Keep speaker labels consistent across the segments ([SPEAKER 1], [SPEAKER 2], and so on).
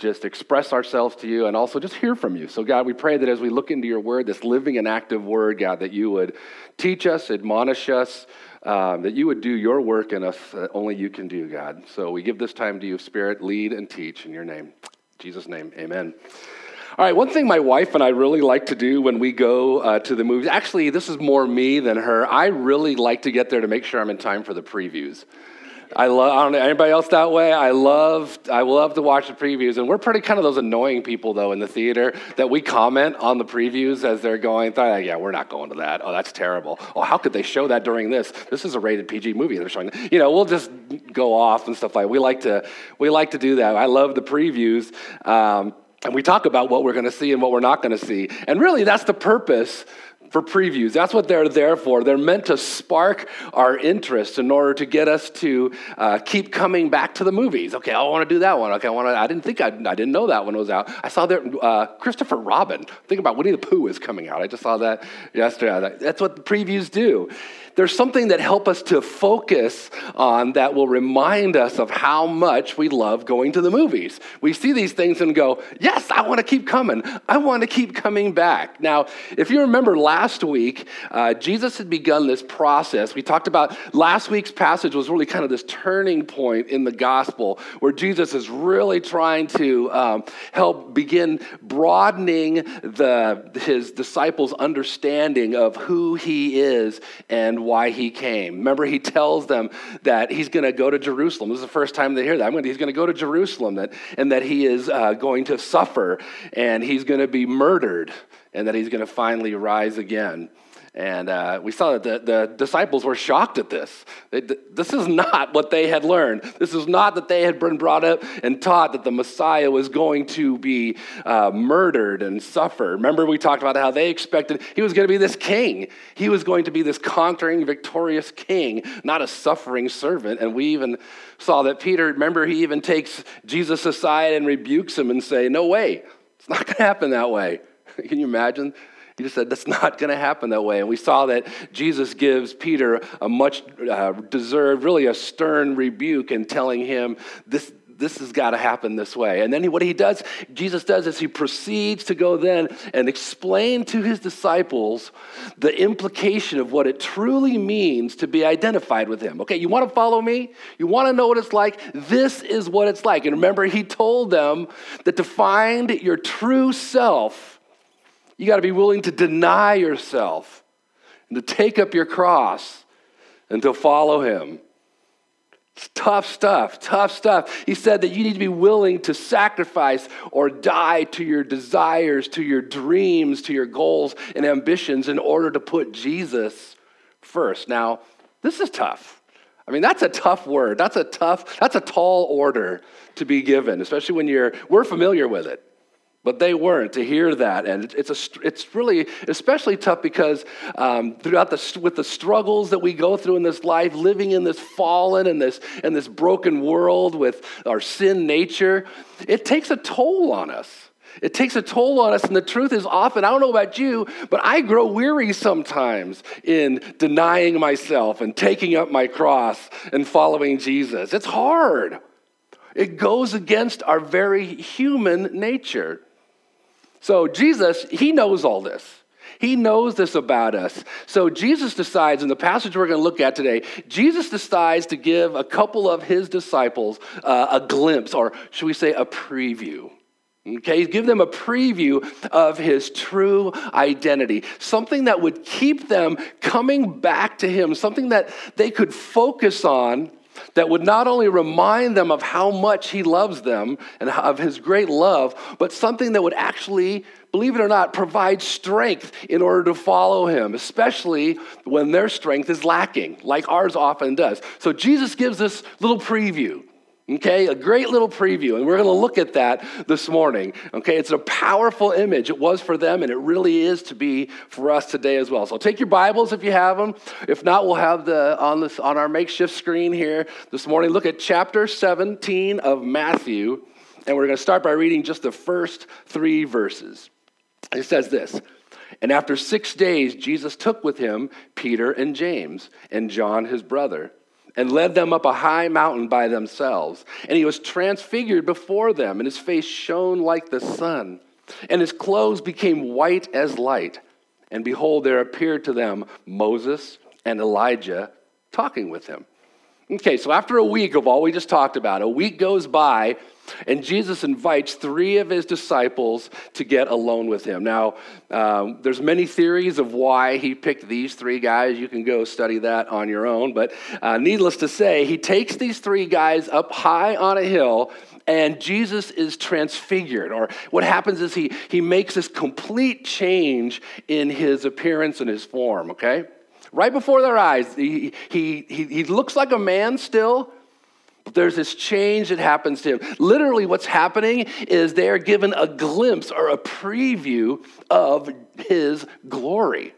[SPEAKER 1] just express ourselves to you and also just hear from you. So, God, we pray that as we look into your word, this living and active word, God, that you would teach us, admonish us, um, that you would do your work in us that only you can do, God. So we give this time to you, Spirit, lead and teach in your name. In Jesus' name, amen. All right, one thing my wife and I really like to do when we go uh, to the movies, actually, this is more me than her. I really like to get there to make sure I'm in time for the previews. I love. I don't know anybody else that way. I love. I love to watch the previews, and we're pretty kind of those annoying people though in the theater that we comment on the previews as they're going. Like, yeah, we're not going to that. Oh, that's terrible. Oh, how could they show that during this? This is a rated PG movie. They're showing. You know, we'll just go off and stuff like. We like to. We like to do that. I love the previews. Um, and we talk about what we're going to see and what we're not going to see. And really, that's the purpose for previews. That's what they're there for. They're meant to spark our interest in order to get us to uh, keep coming back to the movies. Okay, I want to do that one. Okay, I want to. I didn't think I, I didn't know that one was out. I saw that uh, Christopher Robin. Think about Winnie the Pooh is coming out. I just saw that yesterday. That's what previews do there's something that help us to focus on that will remind us of how much we love going to the movies. We see these things and go, yes, I want to keep coming. I want to keep coming back. Now, if you remember last week, uh, Jesus had begun this process. We talked about last week's passage was really kind of this turning point in the gospel where Jesus is really trying to um, help begin broadening the, his disciples' understanding of who he is and why he came. Remember, he tells them that he's going to go to Jerusalem. This is the first time they hear that. He's going to go to Jerusalem that, and that he is uh, going to suffer and he's going to be murdered and that he's going to finally rise again. And uh, we saw that the, the, disciples were shocked at this. They, this is not what they had learned. This is not that they had been brought up and taught that the Messiah was going to be uh, murdered and suffer. Remember, we talked about how they expected he was going to be this king. He was going to be this conquering, victorious king, not a suffering servant. And we even saw that Peter, remember, he even takes Jesus aside and rebukes him and say, No way, it's not going to happen that way. Can you imagine? He just said, that's not going to happen that way. And we saw that Jesus gives Peter a much uh, deserved, really a stern rebuke in telling him, this, this has got to happen this way. And then he, what he does, Jesus does, is he proceeds to go then and explain to his disciples the implication of what it truly means to be identified with him. Okay, you want to follow me? You want to know what it's like? This is what it's like. And remember, he told them that to find your true self, you got to be willing to deny yourself and to take up your cross and to follow him. It's tough stuff, tough stuff. He said that you need to be willing to sacrifice or die to your desires, to your dreams, to your goals and ambitions in order to put Jesus first. Now, this is tough. I mean, that's a tough word. That's a tough, that's a tall order to be given, especially when you're, we're familiar with it. But they weren't to hear that, and it's a, it's really especially tough because um, throughout the with the struggles that we go through in this life, living in this fallen and this and this broken world with our sin nature, it takes a toll on us. It takes a toll on us, and the truth is often, I don't know about you, but I grow weary sometimes in denying myself and taking up my cross and following Jesus. It's hard. It goes against our very human nature. So Jesus, he knows all this. He knows this about us. So Jesus decides, in the passage we're going to look at today, Jesus decides to give a couple of his disciples uh, a glimpse, or should we say a preview. Okay, give them a preview of his true identity, something that would keep them coming back to him, something that they could focus on that would not only remind them of how much he loves them and of his great love, but something that would actually, believe it or not, provide strength in order to follow him, especially when their strength is lacking, like ours often does. So Jesus gives this little preview Okay, a great little preview, and we're going to look at that this morning. Okay, it's a powerful image. It was for them, and it really is to be for us today as well. So take your Bibles if you have them. If not, we'll have the on this on our makeshift screen here this morning. Look at chapter 17 of Matthew, and we're going to start by reading just the first three verses. It says this. And after six days, Jesus took with him Peter and James and John, his brother and led them up a high mountain by themselves. And he was transfigured before them, and his face shone like the sun, and his clothes became white as light. And behold, there appeared to them Moses and Elijah talking with him. Okay, so after a week of all we just talked about, a week goes by, and Jesus invites three of his disciples to get alone with him. Now, um, there's many theories of why he picked these three guys. You can go study that on your own. But uh, needless to say, he takes these three guys up high on a hill and Jesus is transfigured. Or what happens is he, he makes this complete change in his appearance and his form, okay? Right before their eyes, he, he, he, he looks like a man still, there's this change that happens to him. Literally, what's happening is they are given a glimpse or a preview of his glory.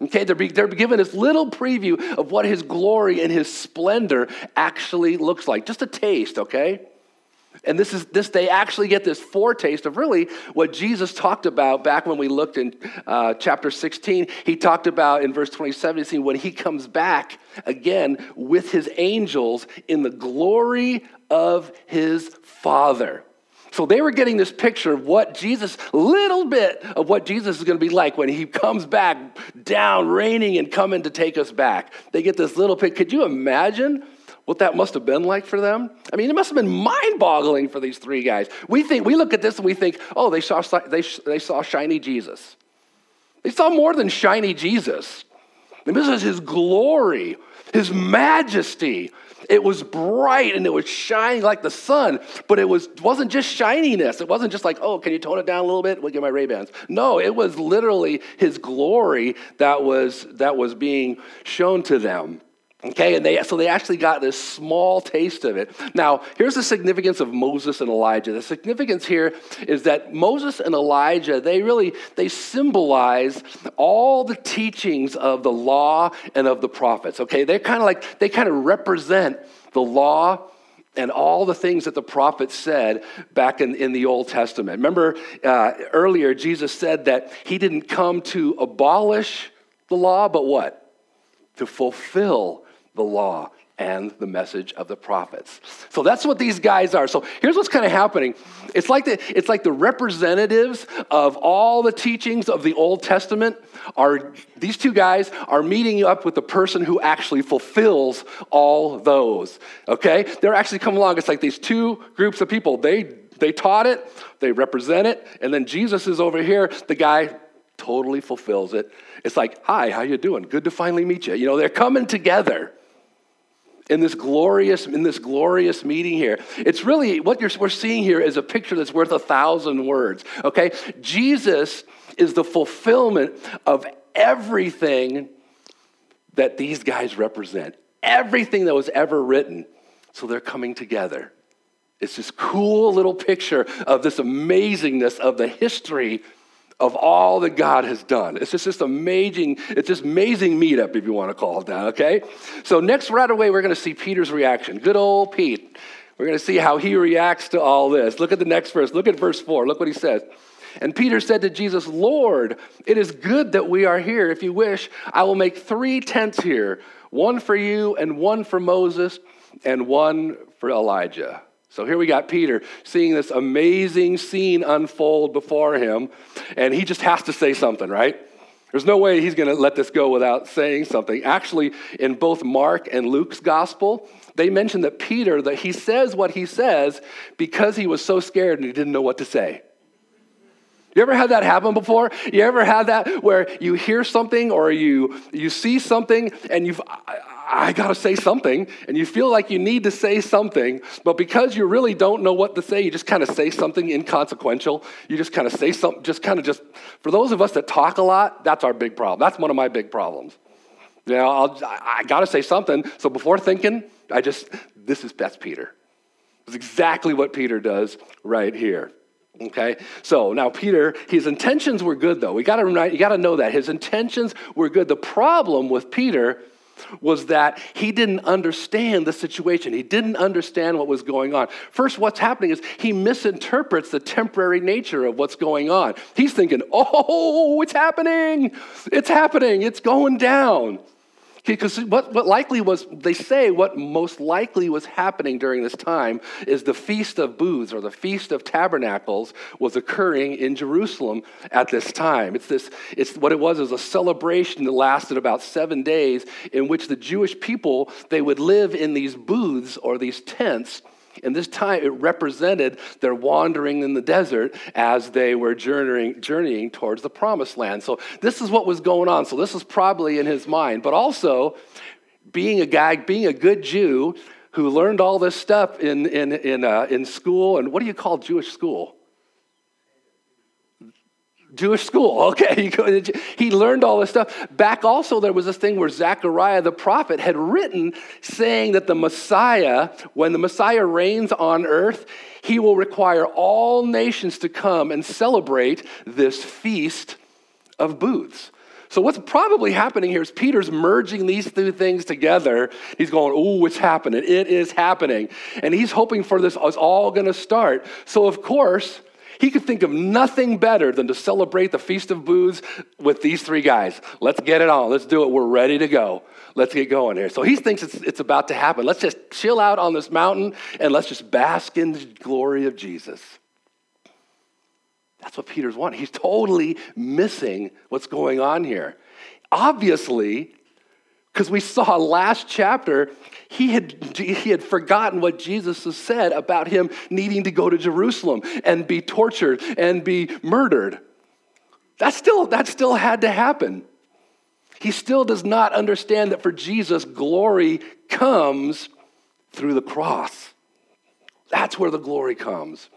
[SPEAKER 1] Okay, they're, be, they're given this little preview of what his glory and his splendor actually looks like. Just a taste, okay? And this is this they actually get this foretaste of really what Jesus talked about back when we looked in uh, chapter 16. He talked about in verse 27 when he comes back again with his angels in the glory of his Father. So they were getting this picture of what Jesus, little bit of what Jesus is going to be like when he comes back down, reigning and coming to take us back. They get this little picture. Could you imagine what that must have been like for them? I mean, it must have been mind boggling for these three guys. We think, we look at this and we think, oh, they saw, they, they saw shiny Jesus. They saw more than shiny Jesus. This is his glory, his majesty. It was bright and it was shining like the sun, but it was, wasn't just shininess. It wasn't just like, oh, can you tone it down a little bit? We'll get my Ray-Bans. No, it was literally his glory that was, that was being shown to them. Okay, and they so they actually got this small taste of it. Now, here's the significance of Moses and Elijah. The significance here is that Moses and Elijah, they really they symbolize all the teachings of the law and of the prophets. Okay, they're kind of like they kind of represent the law and all the things that the prophets said back in, in the Old Testament. Remember uh, earlier, Jesus said that he didn't come to abolish the law, but what? To fulfill the law and the message of the prophets. So that's what these guys are. So here's what's kind of happening. It's like the it's like the representatives of all the teachings of the Old Testament are these two guys are meeting you up with the person who actually fulfills all those. Okay? They're actually coming along. It's like these two groups of people. They they taught it, they represent it, and then Jesus is over here, the guy totally fulfills it. It's like, "Hi, how you doing? Good to finally meet you." You know, they're coming together in this glorious in this glorious meeting here it's really what we're seeing here is a picture that's worth a thousand words okay? Jesus is the fulfillment of everything that these guys represent everything that was ever written. So they're coming together. It's this cool little picture of this amazingness of the history of all that God has done. It's just this amazing, it's this amazing meetup, if you want to call it that, okay? So next right away, we're going to see Peter's reaction. Good old Pete. We're going to see how he reacts to all this. Look at the next verse. Look at verse 4. Look what he says. And Peter said to Jesus, Lord, it is good that we are here. If you wish, I will make three tents here one for you, and one for Moses, and one for Elijah. So here we got Peter seeing this amazing scene unfold before him, and he just has to say something, right? There's no way he's going to let this go without saying something. Actually, in both Mark and Luke's gospel, they mention that Peter that he says what he says because he was so scared and he didn't know what to say. You ever had that happen before? You ever had that where you hear something or you you see something and you've I got to say something, and you feel like you need to say something, but because you really don't know what to say, you just kind of say something inconsequential. You just kind of say something, just kind of just, for those of us that talk a lot, that's our big problem. That's one of my big problems. You know, I'll, I got to say something, so before thinking, I just, this is, that's Peter. It's exactly what Peter does right here. Okay, so now Peter, his intentions were good though. We got to you got to know that his intentions were good. The problem with Peter was that he didn't understand the situation. He didn't understand what was going on. First, what's happening is he misinterprets the temporary nature of what's going on. He's thinking, oh, it's happening. It's happening. It's going down. Because what, what likely was, they say what most likely was happening during this time is the Feast of Booths or the Feast of Tabernacles was occurring in Jerusalem at this time. It's this, it's what it was is a celebration that lasted about seven days in which the Jewish people, they would live in these booths or these tents and this time it represented their wandering in the desert as they were journeying, journeying towards the promised land. So this is what was going on. So this is probably in his mind. But also, being a guy, being a good Jew who learned all this stuff in, in, in, uh, in school, and what do you call Jewish school? Jewish school. Okay, he learned all this stuff. Back also, there was this thing where Zechariah the prophet had written saying that the Messiah, when the Messiah reigns on earth, he will require all nations to come and celebrate this feast of booths. So, what's probably happening here is Peter's merging these two things together. He's going, Oh, it's happening. It is happening. And he's hoping for this, it's all going to start. So, of course, he could think of nothing better than to celebrate the Feast of Booths with these three guys. Let's get it on. Let's do it. We're ready to go. Let's get going here. So he thinks it's, it's about to happen. Let's just chill out on this mountain and let's just bask in the glory of Jesus. That's what Peter's wanting. He's totally missing what's going on here. Obviously, because we saw last chapter, he had, he had forgotten what Jesus has said about him needing to go to Jerusalem and be tortured and be murdered. That still, that still had to happen. He still does not understand that for Jesus, glory comes through the cross. That's where the glory comes.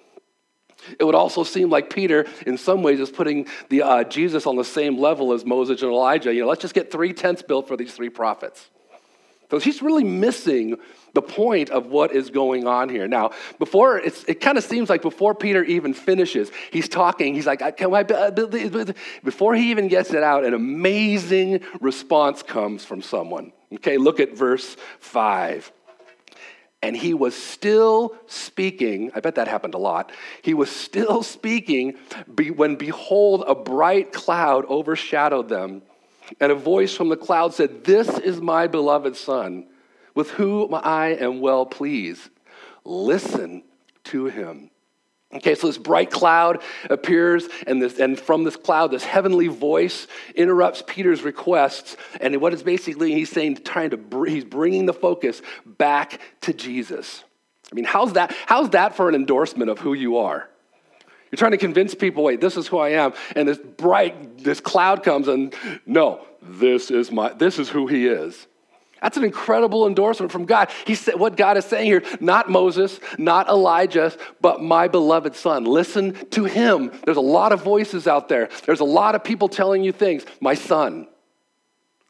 [SPEAKER 1] It would also seem like Peter, in some ways, is putting the, uh, Jesus on the same level as Moses and Elijah. You know, let's just get three tents built for these three prophets. So he's really missing the point of what is going on here. Now, before it kind of seems like before Peter even finishes, he's talking. He's like, "Can I?" Before he even gets it out, an amazing response comes from someone. Okay, look at verse five and he was still speaking. I bet that happened a lot. He was still speaking when, behold, a bright cloud overshadowed them. And a voice from the cloud said, This is my beloved Son, with whom I am well pleased. Listen to him. Okay, so this bright cloud appears, and, this, and from this cloud, this heavenly voice interrupts Peter's requests. And what is basically he's saying, trying to, he's bringing the focus back to Jesus. I mean, how's that, how's that for an endorsement of who you are? You're trying to convince people, wait, this is who I am. And this bright, this cloud comes, and no, this is my, this is who he is. That's an incredible endorsement from God. He said what God is saying here, not Moses, not Elijah, but my beloved son. Listen to him. There's a lot of voices out there. There's a lot of people telling you things. My son.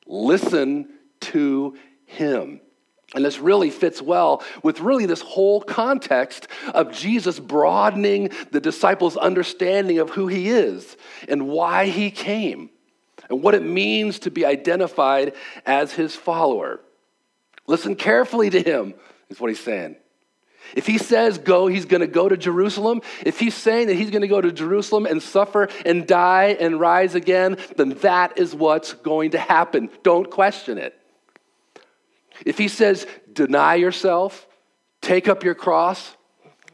[SPEAKER 1] Listen to him. And this really fits well with really this whole context of Jesus broadening the disciples' understanding of who he is and why he came and what it means to be identified as his follower. Listen carefully to him, is what he's saying. If he says go, he's going to go to Jerusalem. If he's saying that he's going to go to Jerusalem and suffer and die and rise again, then that is what's going to happen. Don't question it. If he says deny yourself, take up your cross,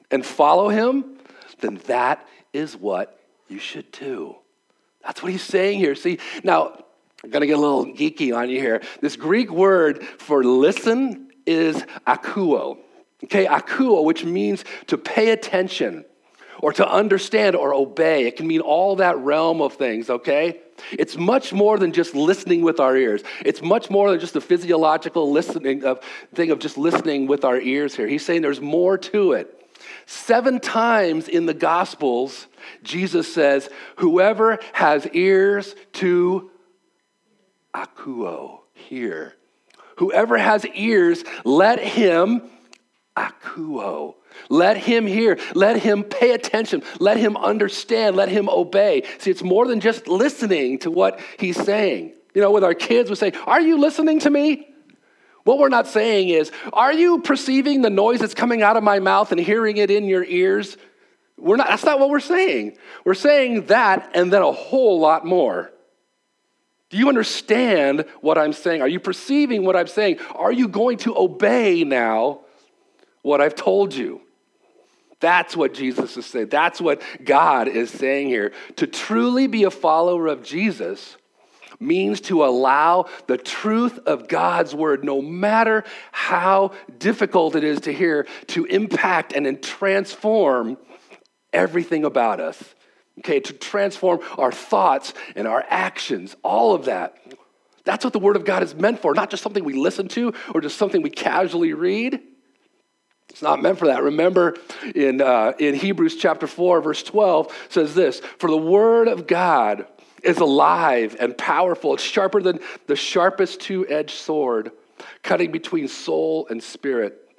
[SPEAKER 1] and follow him, then that is what you should do. That's what he's saying here. See, now, I'm going to get a little geeky on you here. This Greek word for listen is akuo. Okay, akuo, which means to pay attention or to understand or obey. It can mean all that realm of things, okay? It's much more than just listening with our ears. It's much more than just the physiological listening of thing of just listening with our ears here. He's saying there's more to it. Seven times in the Gospels, Jesus says, Whoever has ears to akuo, hear. Whoever has ears, let him akuo. Let him hear. Let him pay attention. Let him understand. Let him obey. See, it's more than just listening to what he's saying. You know, with our kids, we say, Are you listening to me? What we're not saying is, Are you perceiving the noise that's coming out of my mouth and hearing it in your ears? We're not, that's not what we're saying. We're saying that and then a whole lot more. Do you understand what I'm saying? Are you perceiving what I'm saying? Are you going to obey now what I've told you? That's what Jesus is saying. That's what God is saying here. To truly be a follower of Jesus means to allow the truth of God's word, no matter how difficult it is to hear, to impact and transform everything about us. Okay, to transform our thoughts and our actions, all of that. That's what the Word of God is meant for, not just something we listen to or just something we casually read. It's not meant for that. Remember in, uh, in Hebrews chapter 4, verse 12 says this For the word of God is alive and powerful. It's sharper than the sharpest two edged sword, cutting between soul and spirit,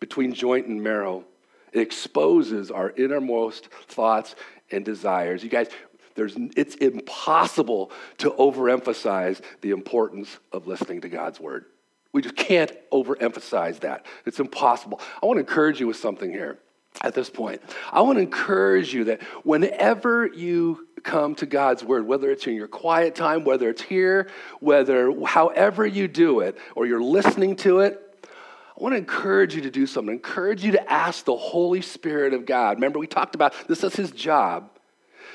[SPEAKER 1] between joint and marrow. It exposes our innermost thoughts and desires. You guys, there's, it's impossible to overemphasize the importance of listening to God's word. We just can't overemphasize that. It's impossible. I want to encourage you with something here at this point. I want to encourage you that whenever you come to God's word, whether it's in your quiet time, whether it's here, whether however you do it, or you're listening to it, I want to encourage you to do something. Encourage you to ask the Holy Spirit of God. Remember, we talked about this is his job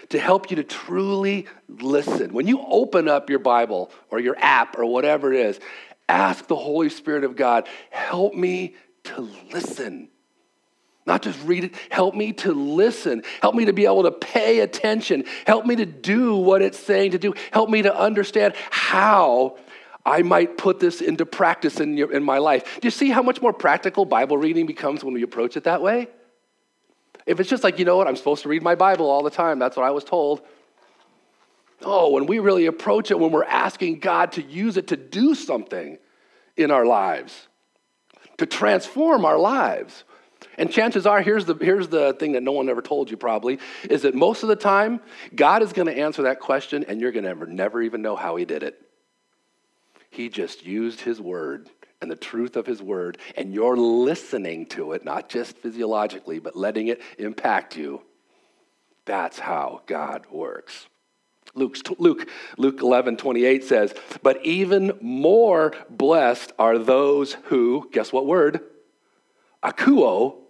[SPEAKER 1] to help you to truly listen. When you open up your Bible or your app or whatever it is, ask the Holy Spirit of God, help me to listen. Not just read it, help me to listen. Help me to be able to pay attention. Help me to do what it's saying to do. Help me to understand how I might put this into practice in, your, in my life. Do you see how much more practical Bible reading becomes when we approach it that way? If it's just like, you know what, I'm supposed to read my Bible all the time, that's what I was told. Oh, when we really approach it, when we're asking God to use it to do something in our lives, to transform our lives. And chances are, here's the, here's the thing that no one ever told you probably, is that most of the time, God is going to answer that question and you're going to never, never even know how he did it. He just used his word and the truth of his word, and you're listening to it, not just physiologically, but letting it impact you. That's how God works. Luke's, Luke, Luke 11, 28 says, But even more blessed are those who, guess what word? Akuo,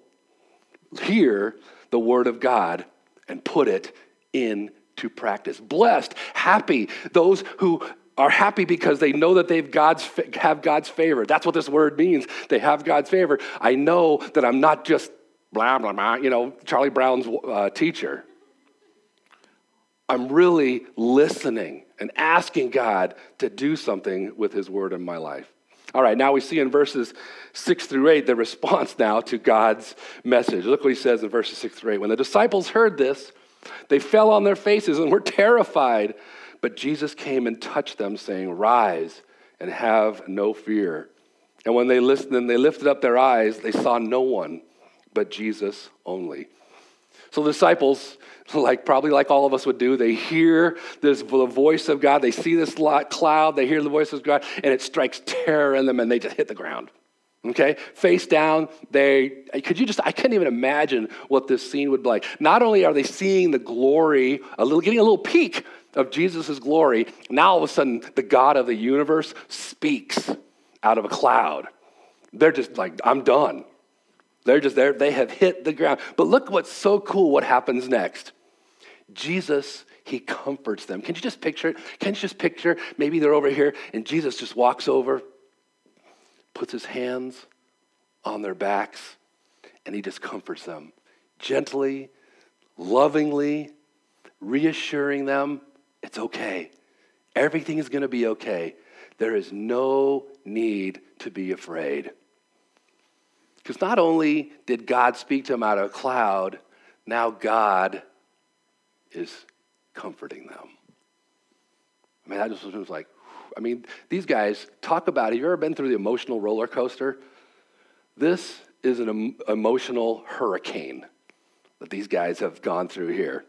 [SPEAKER 1] hear the word of God and put it into practice. Blessed, happy, those who are happy because they know that they've God's, have God's favor. That's what this word means. They have God's favor. I know that I'm not just blah, blah, blah, you know, Charlie Brown's uh, teacher. I'm really listening and asking God to do something with his word in my life. All right, now we see in verses six through eight the response now to God's message. Look what he says in verses six through eight. When the disciples heard this, they fell on their faces and were terrified. But Jesus came and touched them, saying, Rise and have no fear. And when they listened and they lifted up their eyes, they saw no one but Jesus only. So the disciples, like probably like all of us would do, they hear this the voice of God, they see this cloud, they hear the voice of God, and it strikes terror in them, and they just hit the ground. Okay, face down. They could you just I couldn't even imagine what this scene would be like. Not only are they seeing the glory, a little getting a little peek of Jesus' glory, now all of a sudden the God of the universe speaks out of a cloud. They're just like, I'm done. They're just there, they have hit the ground. But look what's so cool what happens next. Jesus, he comforts them. Can you just picture it? Can you just picture maybe they're over here and Jesus just walks over, puts his hands on their backs, and he just comforts them gently, lovingly, reassuring them it's okay. Everything is going to be okay. There is no need to be afraid. Because not only did God speak to them out of a cloud, now God is comforting them. I mean, that just was like, I mean, these guys talk about, have you ever been through the emotional roller coaster? This is an emotional hurricane that these guys have gone through here.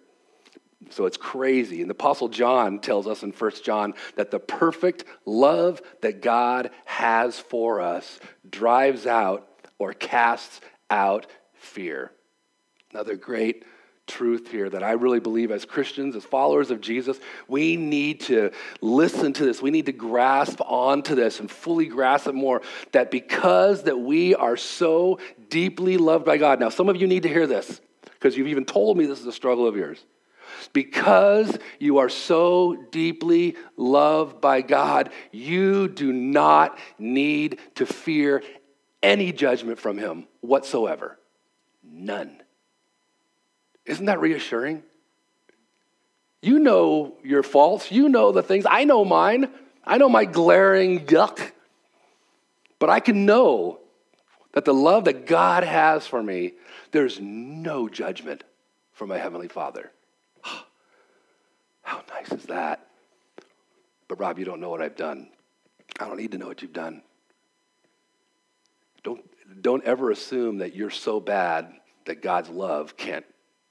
[SPEAKER 1] So it's crazy. And the Apostle John tells us in 1 John that the perfect love that God has for us drives out or casts out fear. Another great truth here that I really believe as Christians, as followers of Jesus, we need to listen to this. We need to grasp onto this and fully grasp it more that because that we are so deeply loved by God. Now, some of you need to hear this because you've even told me this is a struggle of yours. Because you are so deeply loved by God, you do not need to fear any judgment from Him whatsoever. None. Isn't that reassuring? You know your faults. You know the things. I know mine. I know my glaring yuck. But I can know that the love that God has for me, there's no judgment from my Heavenly Father. How nice is that? But Rob, you don't know what I've done. I don't need to know what you've done. Don't, don't ever assume that you're so bad that God's love can't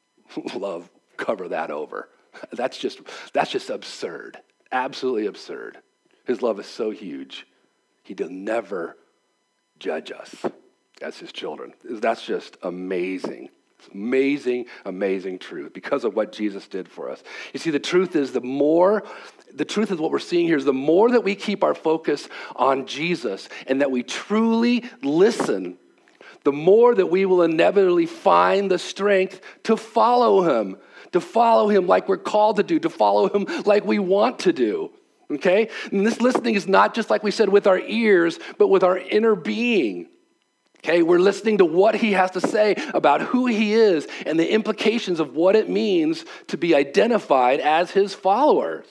[SPEAKER 1] love cover that over. That's just, that's just absurd. Absolutely absurd. His love is so huge. He will never judge us as his children. That's just amazing. Amazing, amazing truth because of what Jesus did for us. You see, the truth is the more, the truth is what we're seeing here is the more that we keep our focus on Jesus and that we truly listen the more that we will inevitably find the strength to follow him, to follow him like we're called to do, to follow him like we want to do. Okay? And this listening is not just like we said with our ears, but with our inner being. Okay, we're listening to what he has to say about who he is and the implications of what it means to be identified as his followers.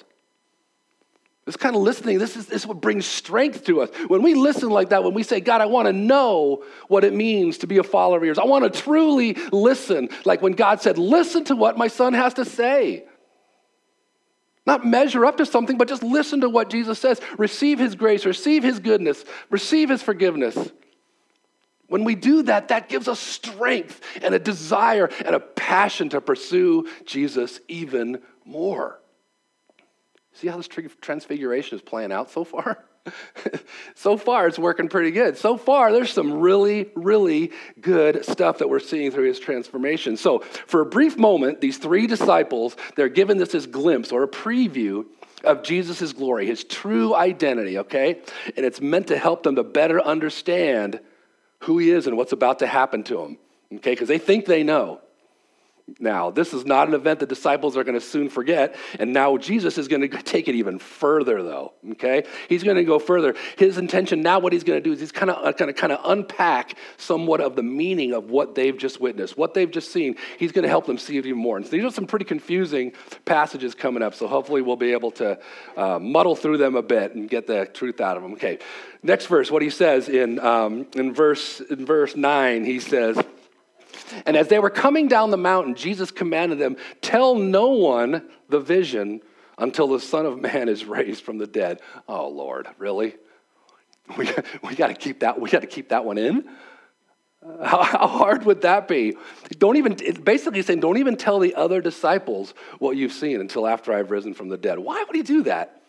[SPEAKER 1] This kind of listening, this is, this is what brings strength to us. When we listen like that, when we say, God, I want to know what it means to be a follower of yours, I want to truly listen, like when God said, Listen to what my son has to say. Not measure up to something, but just listen to what Jesus says. Receive his grace, receive his goodness, receive his forgiveness. When we do that, that gives us strength and a desire and a passion to pursue Jesus even more. See how this transfiguration is playing out so far? so far, it's working pretty good. So far, there's some really, really good stuff that we're seeing through his transformation. So, for a brief moment, these three disciples, they're given this as glimpse or a preview of Jesus' glory, his true identity, okay? And it's meant to help them to better understand who he is and what's about to happen to him, okay? Because they think they know. Now, this is not an event the disciples are going to soon forget. And now Jesus is going to take it even further, though. Okay? He's going to go further. His intention now, what he's going to do is he's kind of going to kind of unpack somewhat of the meaning of what they've just witnessed, what they've just seen. He's going to help them see it even more. And so these are some pretty confusing passages coming up. So hopefully we'll be able to uh, muddle through them a bit and get the truth out of them. Okay. Next verse, what he says in, um, in, verse, in verse 9, he says, and as they were coming down the mountain, Jesus commanded them, Tell no one the vision until the Son of Man is raised from the dead. Oh, Lord, really? We, we got to keep that. We got to keep that one in. How, how, hard would that be? Don't even basically saying, don't even tell the other disciples what you've seen until after I've risen from the dead. Why would he do that?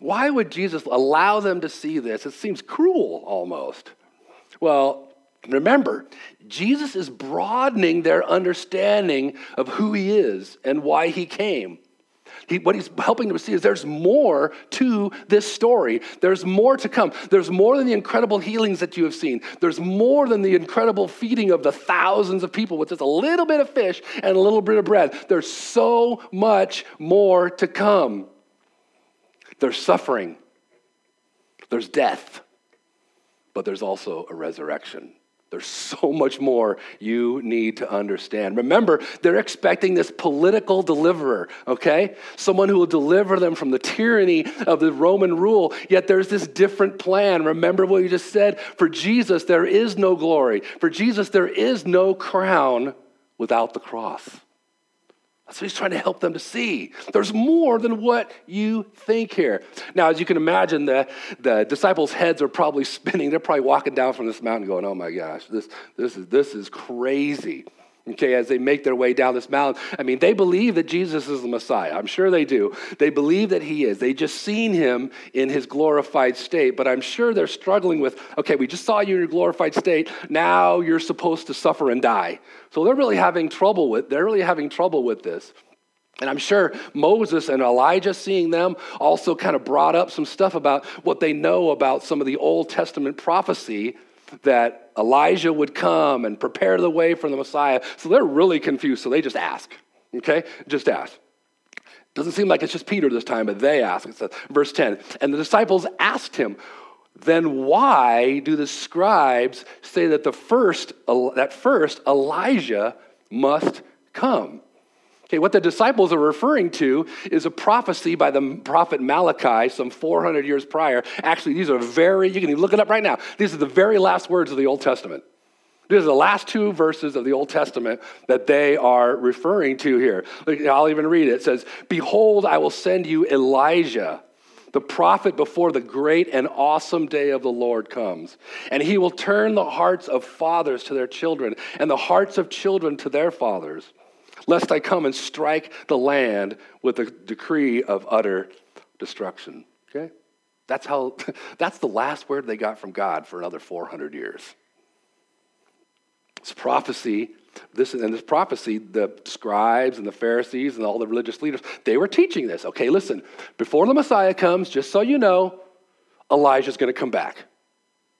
[SPEAKER 1] Why would Jesus allow them to see this? It seems cruel almost. Well, Remember, Jesus is broadening their understanding of who he is and why he came. He, what he's helping them see is there's more to this story. There's more to come. There's more than the incredible healings that you have seen. There's more than the incredible feeding of the thousands of people with just a little bit of fish and a little bit of bread. There's so much more to come. There's suffering, there's death, but there's also a resurrection. There's so much more you need to understand. Remember, they're expecting this political deliverer, okay? Someone who will deliver them from the tyranny of the Roman rule. Yet there's this different plan. Remember what you just said? For Jesus, there is no glory. For Jesus, there is no crown without the cross. That's what he's trying to help them to see. There's more than what you think here. Now, as you can imagine, the, the disciples' heads are probably spinning. They're probably walking down from this mountain going, oh my gosh, this, this, is, this is crazy. Okay, as they make their way down this mountain. I mean, they believe that Jesus is the Messiah. I'm sure they do. They believe that he is. They just seen him in his glorified state, but I'm sure they're struggling with, okay, we just saw you in your glorified state. Now you're supposed to suffer and die. So they're really having trouble with, they're really having trouble with this. And I'm sure Moses and Elijah seeing them also kind of brought up some stuff about what they know about some of the Old Testament prophecy that Elijah would come and prepare the way for the Messiah. So they're really confused. So they just ask, okay? Just ask. Doesn't seem like it's just Peter this time, but they ask. It says, verse 10 And the disciples asked him, then why do the scribes say that the first that first Elijah must come? Okay, what the disciples are referring to is a prophecy by the prophet Malachi some 400 years prior. Actually, these are very, you can look it up right now. These are the very last words of the Old Testament. These are the last two verses of the Old Testament that they are referring to here. I'll even read it. It says, Behold, I will send you Elijah the prophet before the great and awesome day of the Lord comes. And he will turn the hearts of fathers to their children, and the hearts of children to their fathers lest I come and strike the land with a decree of utter destruction. Okay? That's how that's the last word they got from God for another 400 years. It's prophecy. This and this prophecy, the scribes and the Pharisees and all the religious leaders, they were teaching this. Okay, listen, before the Messiah comes, just so you know, Elijah's going to come back.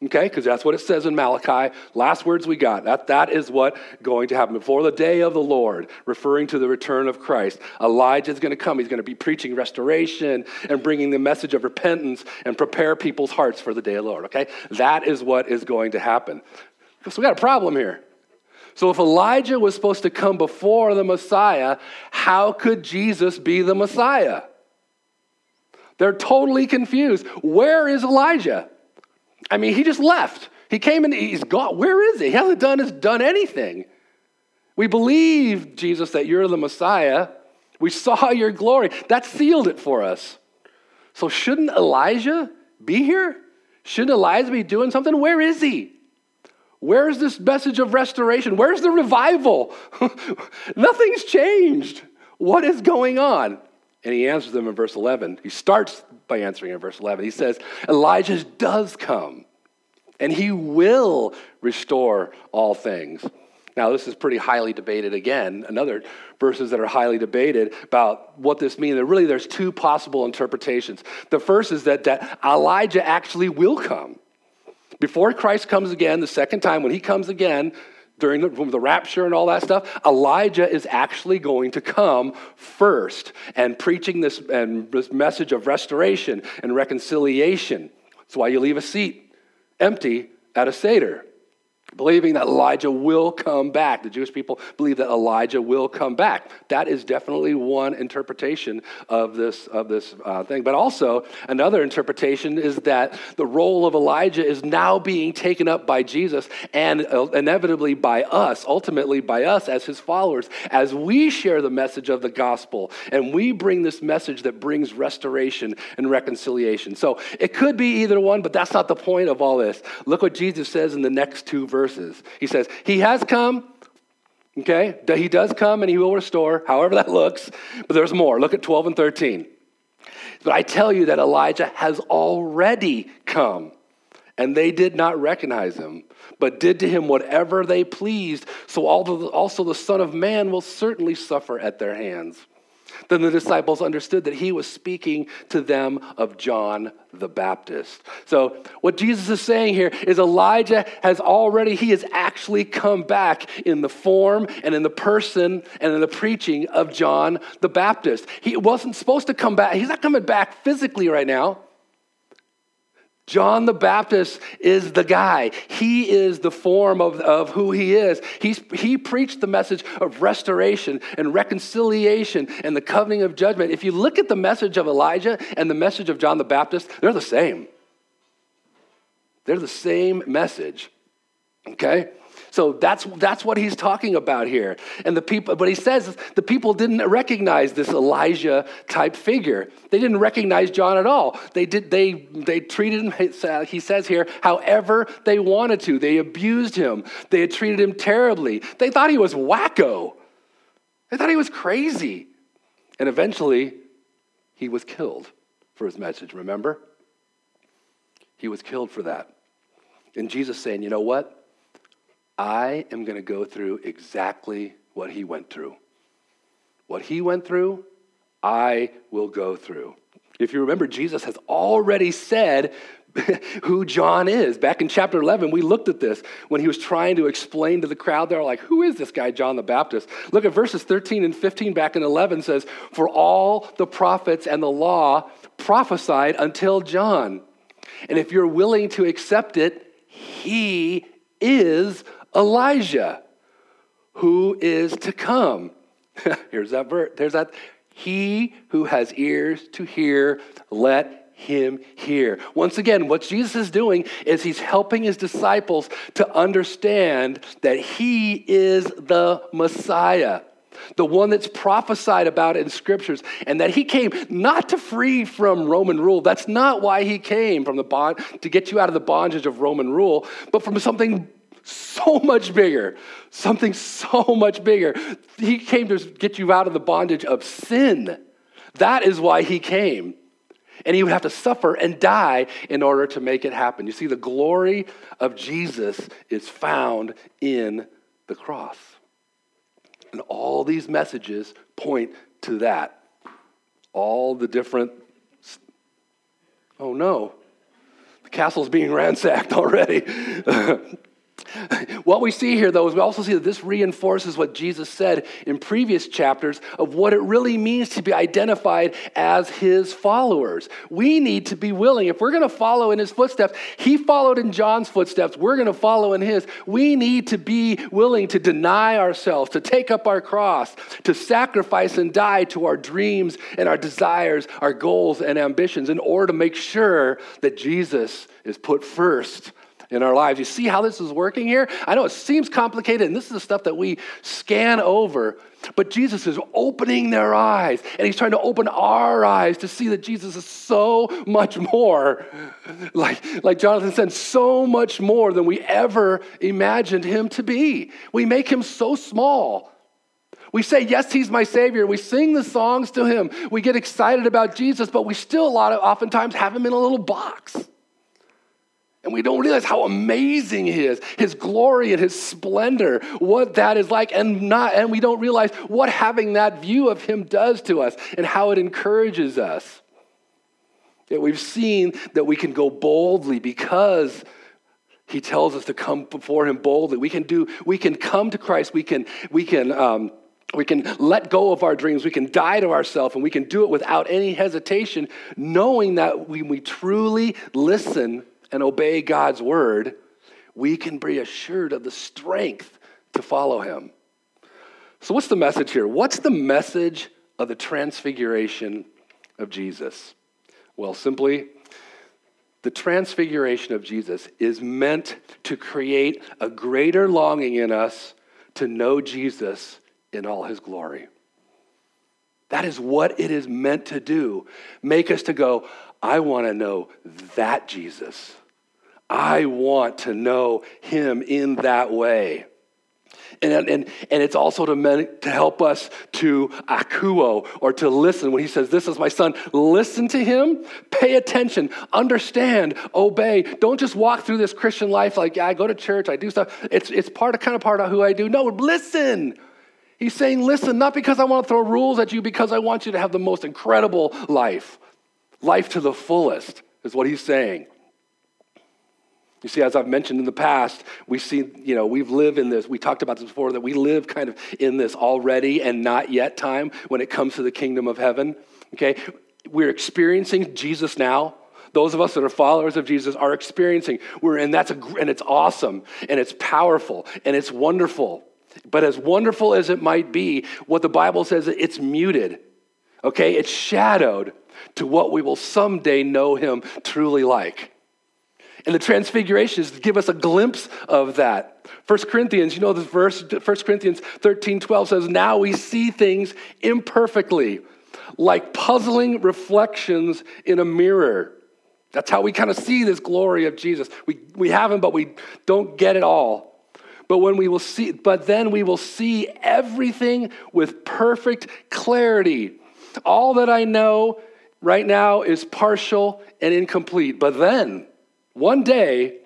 [SPEAKER 1] Okay, because that's what it says in Malachi. Last words we got. That, that is what going to happen before the day of the Lord, referring to the return of Christ. Elijah is going to come. He's going to be preaching restoration and bringing the message of repentance and prepare people's hearts for the day of the Lord. Okay, that is what is going to happen. So we got a problem here. So if Elijah was supposed to come before the Messiah, how could Jesus be the Messiah? They're totally confused. Where is Elijah? I mean, he just left. He came and he's gone. Where is he? He hasn't done, has done anything. We believe, Jesus, that you're the Messiah. We saw your glory. That sealed it for us. So shouldn't Elijah be here? Shouldn't Elijah be doing something? Where is he? Where's this message of restoration? Where's the revival? Nothing's changed. What is going on? And he answers them in verse 11. He starts by answering in verse 11. He says, Elijah does come, and he will restore all things. Now, this is pretty highly debated again. Another verses that are highly debated about what this means. And really, there's two possible interpretations. The first is that, that Elijah actually will come. Before Christ comes again, the second time, when he comes again, during the, the, rapture and all that stuff, Elijah is actually going to come first and preaching this, and this message of restoration and reconciliation. That's why you leave a seat empty at a Seder believing that Elijah will come back. The Jewish people believe that Elijah will come back. That is definitely one interpretation of this, of this uh, thing. But also, another interpretation is that the role of Elijah is now being taken up by Jesus and uh, inevitably by us, ultimately by us as his followers, as we share the message of the gospel and we bring this message that brings restoration and reconciliation. So it could be either one, but that's not the point of all this. Look what Jesus says in the next two verses verses. He says, He has come, okay? He does come and He will restore, however that looks, but there's more. Look at 12 and 13. But I tell you that Elijah has already come, and they did not recognize him, but did to him whatever they pleased. So also the Son of Man will certainly suffer at their hands. Then the disciples understood that he was speaking to them of John the Baptist. So, what Jesus is saying here is Elijah has already, he has actually come back in the form and in the person and in the preaching of John the Baptist. He wasn't supposed to come back, he's not coming back physically right now. John the Baptist is the guy. He is the form of, of who he is. He's, he preached the message of restoration and reconciliation and the covenant of judgment. If you look at the message of Elijah and the message of John the Baptist, they're the same. They're the same message. Okay? So that's, that's what he's talking about here. And the people, but he says the people didn't recognize this Elijah type figure. They didn't recognize John at all. They, did, they, they treated him, uh, he says here, however they wanted to. They abused him, they had treated him terribly. They thought he was wacko, they thought he was crazy. And eventually, he was killed for his message, remember? He was killed for that. And Jesus saying, you know what? I am going to go through exactly what he went through. What he went through, I will go through. If you remember, Jesus has already said who John is. Back in chapter 11, we looked at this when he was trying to explain to the crowd. They're like, Who is this guy, John the Baptist? Look at verses 13 and 15 back in 11 says, For all the prophets and the law prophesied until John. And if you're willing to accept it, he is Elijah who is to come. Here's that verse. There's that. He who has ears to hear, let him hear. Once again, what Jesus is doing is he's helping his disciples to understand that he is the Messiah the one that's prophesied about in scriptures, and that he came not to free from Roman rule. That's not why he came from the bond to get you out of the bondage of Roman rule, but from something so much bigger, something so much bigger. He came to get you out of the bondage of sin. That is why he came. And he would have to suffer and die in order to make it happen. You see, the glory of Jesus is found in the cross. And all these messages point to that. All the different. Oh no, the castle's being ransacked already. What we see here, though, is we also see that this reinforces what Jesus said in previous chapters of what it really means to be identified as his followers. We need to be willing, if we're going to follow in his footsteps, he followed in John's footsteps, we're going to follow in his. We need to be willing to deny ourselves, to take up our cross, to sacrifice and die to our dreams and our desires, our goals and ambitions in order to make sure that Jesus is put first in our lives. You see how this is working here? I know it seems complicated, and this is the stuff that we scan over, but Jesus is opening their eyes, and He's trying to open our eyes to see that Jesus is so much more, like, like Jonathan said, so much more than we ever imagined Him to be. We make Him so small. We say, Yes, He's my Savior. We sing the songs to Him. We get excited about Jesus, but we still, a lot of oftentimes, have Him in a little box. And we don't realize how amazing he is, his glory and his splendor, what that is like, and not, and we don't realize what having that view of him does to us and how it encourages us. That we've seen that we can go boldly because he tells us to come before him boldly. We can do, we can come to Christ, we can, we can um, we can let go of our dreams. We can die to ourselves, and we can do it without any hesitation, knowing that when we truly listen and obey God's word, we can be assured of the strength to follow him. So, what's the message here? What's the message of the transfiguration of Jesus? Well, simply, the transfiguration of Jesus is meant to create a greater longing in us to know Jesus in all his glory. That is what it is meant to do. Make us to go, I want to know that Jesus. I want to know him in that way. And, and, and it's also to, to help us to akuo or to listen. When he says, This is my son, listen to him, pay attention, understand, obey. Don't just walk through this Christian life like, yeah, I go to church, I do stuff. It's, it's part of kind of part of who I do. No, listen. He's saying, Listen, not because I want to throw rules at you, because I want you to have the most incredible life. Life to the fullest is what he's saying. You see, as I've mentioned in the past, we see, you know, we've lived in this, we talked about this before, that we live kind of in this already and not yet time when it comes to the kingdom of heaven. Okay? We're experiencing Jesus now. Those of us that are followers of Jesus are experiencing, we're, and that's a, and it's awesome, and it's powerful, and it's wonderful. But as wonderful as it might be, what the Bible says, it's muted. Okay? It's shadowed to what we will someday know him truly like. And the transfiguration is to give us a glimpse of that. 1 Corinthians, you know this verse, 1 Corinthians 13 12 says, Now we see things imperfectly, like puzzling reflections in a mirror. That's how we kind of see this glory of Jesus. We, we have him, but we don't get it all. But when we will see, but then we will see everything with perfect clarity. All that I know right now is partial and incomplete. But then, one day,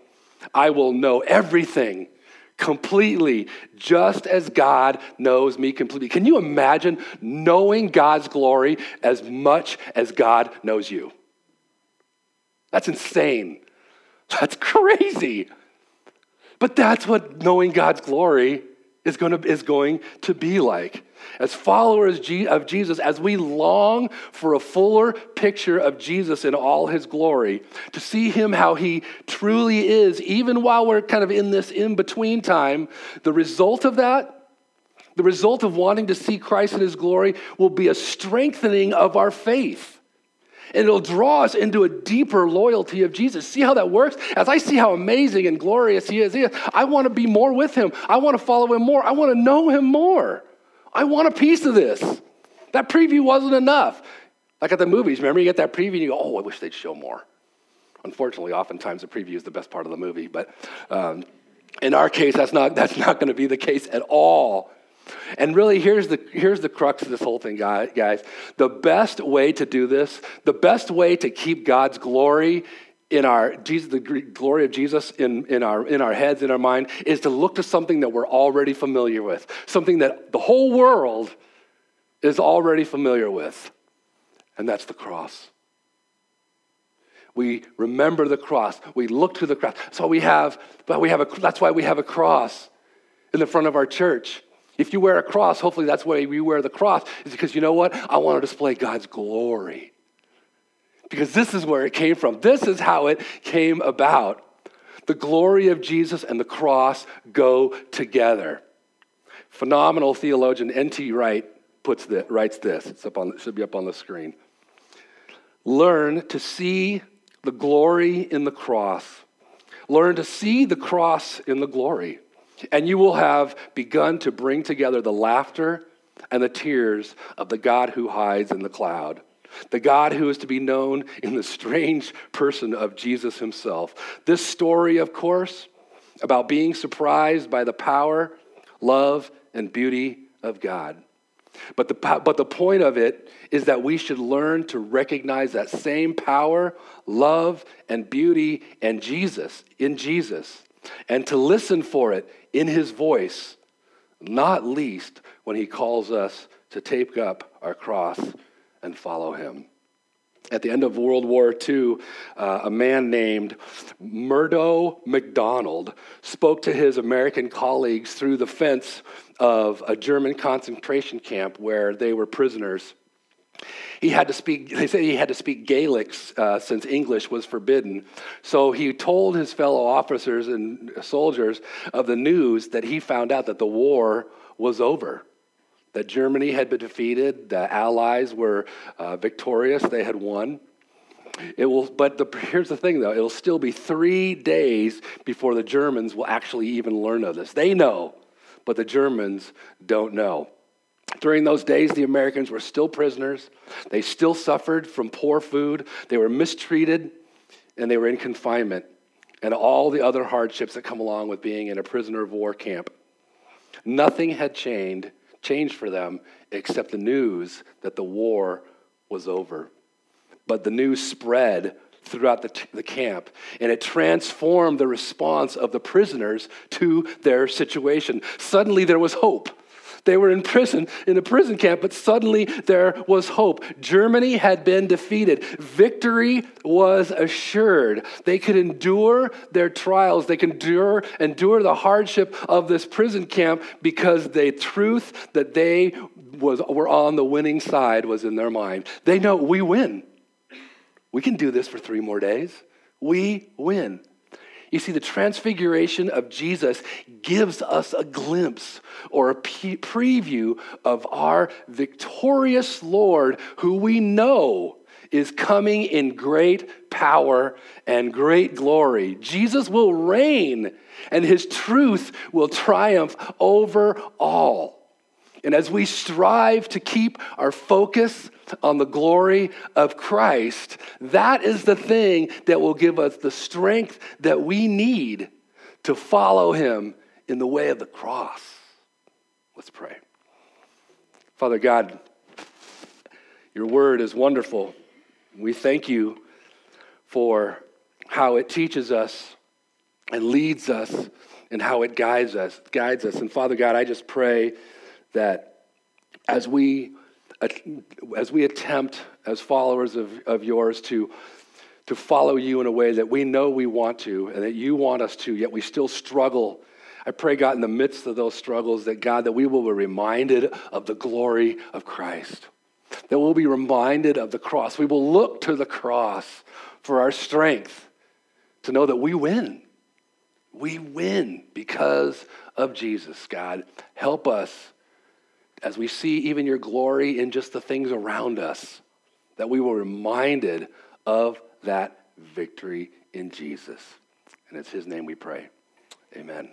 [SPEAKER 1] I will know everything completely, just as God knows me completely. Can you imagine knowing God's glory as much as God knows you? That's insane. That's crazy. But that's what knowing God's glory is going to, is going to be like. As followers of Jesus, as we long for a fuller picture of Jesus in all his glory, to see him how he truly is, even while we're kind of in this in between time, the result of that, the result of wanting to see Christ in his glory, will be a strengthening of our faith. And it'll draw us into a deeper loyalty of Jesus. See how that works? As I see how amazing and glorious he is, I want to be more with him. I want to follow him more. I want to know him more. I want a piece of this. That preview wasn't enough. Like at the movies, remember you get that preview and you go, oh, I wish they'd show more. Unfortunately, oftentimes the preview is the best part of the movie, but um, in our case, that's not, that's not going to be the case at all. And really, here's the, here's the crux of this whole thing, guys. The best way to do this, the best way to keep God's glory in our Jesus, the glory of Jesus in, in, our, in our heads, in our mind, is to look to something that we're already familiar with, something that the whole world is already familiar with, and that's the cross. We remember the cross. We look to the cross. So we have, but we have a, that's why we have a cross in the front of our church. If you wear a cross, hopefully that's why we wear the cross, is because you know what? I want to display God's glory because this is where it came from. This is how it came about. The glory of Jesus and the cross go together. Phenomenal theologian N.T. Wright puts this, writes this. It's up on, it should be up on the screen. Learn to see the glory in the cross. Learn to see the cross in the glory. And you will have begun to bring together the laughter and the tears of the God who hides in the cloud the God who is to be known in the strange person of Jesus himself. This story, of course, about being surprised by the power, love, and beauty of God. But the, but the point of it is that we should learn to recognize that same power, love, and beauty and Jesus, in Jesus, and to listen for it in his voice, not least when he calls us to take up our cross and follow him. At the end of World War II, uh, a man named Murdo McDonald spoke to his American colleagues through the fence of a German concentration camp where they were prisoners. He had to speak, they said he had to speak Gaelic uh, since English was forbidden. So he told his fellow officers and soldiers of the news that he found out that the war was over that Germany had been defeated, the Allies were uh, victorious, they had won. It will, but the, here's the thing though, it'll still be three days before the Germans will actually even learn of this. They know, but the Germans don't know. During those days, the Americans were still prisoners. They still suffered from poor food. They were mistreated and they were in confinement and all the other hardships that come along with being in a prisoner of war camp. Nothing had changed changed for them except the news that the war was over. But the news spread throughout the, t- the camp, and it transformed the response of the prisoners to their situation. Suddenly, there was hope. They were in prison, in a prison camp, but suddenly there was hope. Germany had been defeated. Victory was assured. They could endure their trials. They could endure, endure the hardship of this prison camp because the truth that they was, were on the winning side was in their mind. They know we win. We can do this for three more days. We win. You see, the transfiguration of Jesus gives us a glimpse or a preview of our victorious Lord, who we know is coming in great power and great glory. Jesus will reign, and his truth will triumph over all. And as we strive to keep our focus on the glory of Christ, that is the thing that will give us the strength that we need to follow him in the way of the cross. Let's pray. Father God, your word is wonderful. We thank you for how it teaches us and leads us and how it guides us, guides us. And Father God, I just pray that as we as we attempt as followers of, of yours to to follow you in a way that we know we want to and that you want us to, yet we still struggle. I pray, God, in the midst of those struggles, that God, that we will be reminded of the glory of Christ, that we'll be reminded of the cross. We will look to the cross for our strength to know that we win. We win because of Jesus, God. Help us as we see even your glory in just the things around us, that we were reminded of that victory in Jesus. And it's his name we pray. Amen.